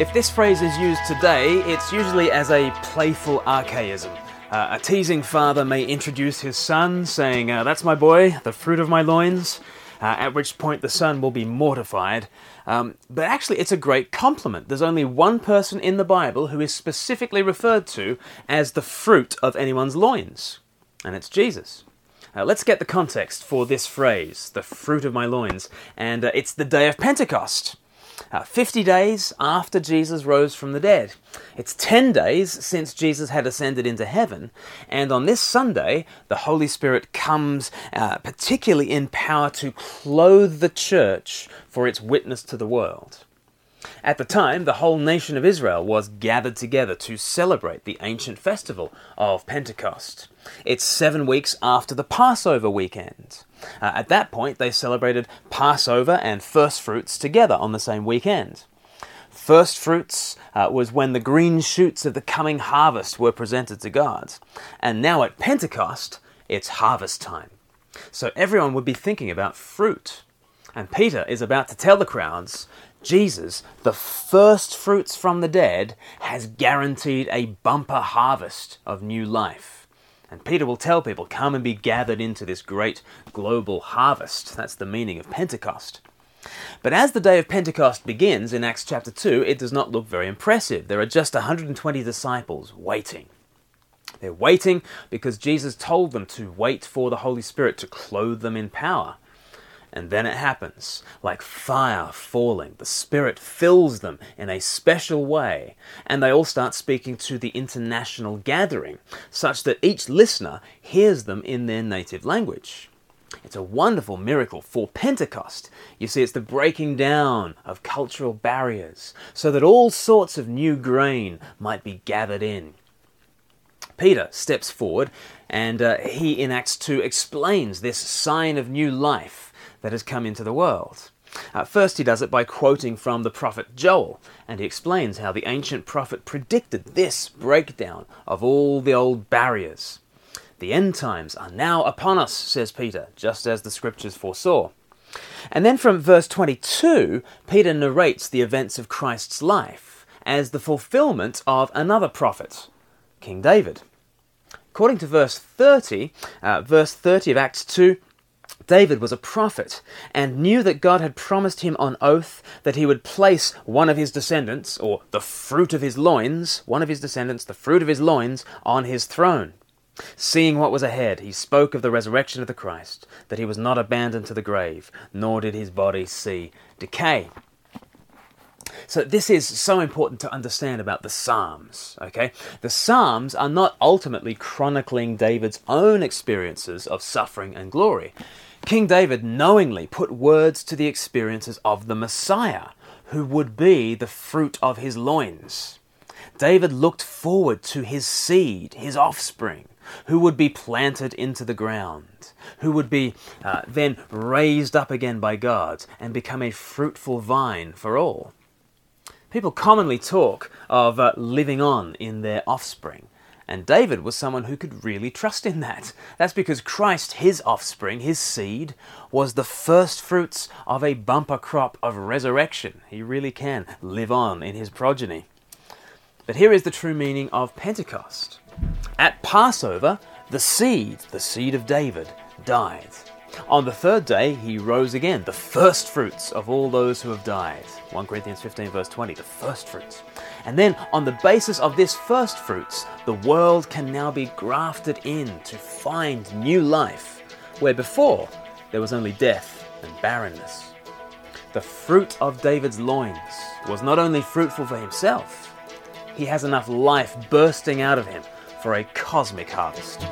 If this phrase is used today, it's usually as a playful archaism. Uh, a teasing father may introduce his son, saying, uh, That's my boy, the fruit of my loins, uh, at which point the son will be mortified. Um, but actually, it's a great compliment. There's only one person in the Bible who is specifically referred to as the fruit of anyone's loins, and it's Jesus. Uh, let's get the context for this phrase, the fruit of my loins, and uh, it's the day of Pentecost. Uh, 50 days after Jesus rose from the dead. It's 10 days since Jesus had ascended into heaven, and on this Sunday, the Holy Spirit comes uh, particularly in power to clothe the church for its witness to the world. At the time, the whole nation of Israel was gathered together to celebrate the ancient festival of Pentecost. It's seven weeks after the Passover weekend. Uh, at that point, they celebrated Passover and first fruits together on the same weekend. First fruits uh, was when the green shoots of the coming harvest were presented to God. And now at Pentecost, it's harvest time. So everyone would be thinking about fruit. And Peter is about to tell the crowds Jesus, the first fruits from the dead, has guaranteed a bumper harvest of new life. And Peter will tell people, come and be gathered into this great global harvest. That's the meaning of Pentecost. But as the day of Pentecost begins in Acts chapter 2, it does not look very impressive. There are just 120 disciples waiting. They're waiting because Jesus told them to wait for the Holy Spirit to clothe them in power. And then it happens, like fire falling. The Spirit fills them in a special way, and they all start speaking to the international gathering, such that each listener hears them in their native language. It's a wonderful miracle for Pentecost. You see, it's the breaking down of cultural barriers so that all sorts of new grain might be gathered in. Peter steps forward and uh, he, in Acts 2, explains this sign of new life that has come into the world. Uh, first, he does it by quoting from the prophet Joel, and he explains how the ancient prophet predicted this breakdown of all the old barriers. The end times are now upon us, says Peter, just as the scriptures foresaw. And then from verse 22, Peter narrates the events of Christ's life as the fulfillment of another prophet, King David. According to verse 30, uh, verse 30 of Acts 2, David was a prophet and knew that God had promised him on oath that he would place one of his descendants, or the fruit of his loins, one of his descendants, the fruit of his loins, on his throne. Seeing what was ahead, he spoke of the resurrection of the Christ, that he was not abandoned to the grave, nor did his body see decay. So this is so important to understand about the Psalms, okay? The Psalms are not ultimately chronicling David's own experiences of suffering and glory. King David knowingly put words to the experiences of the Messiah, who would be the fruit of his loins. David looked forward to his seed, his offspring, who would be planted into the ground, who would be uh, then raised up again by God and become a fruitful vine for all. People commonly talk of uh, living on in their offspring. And David was someone who could really trust in that. That's because Christ, his offspring, his seed, was the first fruits of a bumper crop of resurrection. He really can live on in his progeny. But here is the true meaning of Pentecost. At Passover, the seed, the seed of David, died. On the third day, he rose again, the first fruits of all those who have died. 1 Corinthians 15, verse 20, the first fruits. And then, on the basis of this first fruits, the world can now be grafted in to find new life, where before there was only death and barrenness. The fruit of David's loins was not only fruitful for himself, he has enough life bursting out of him for a cosmic harvest.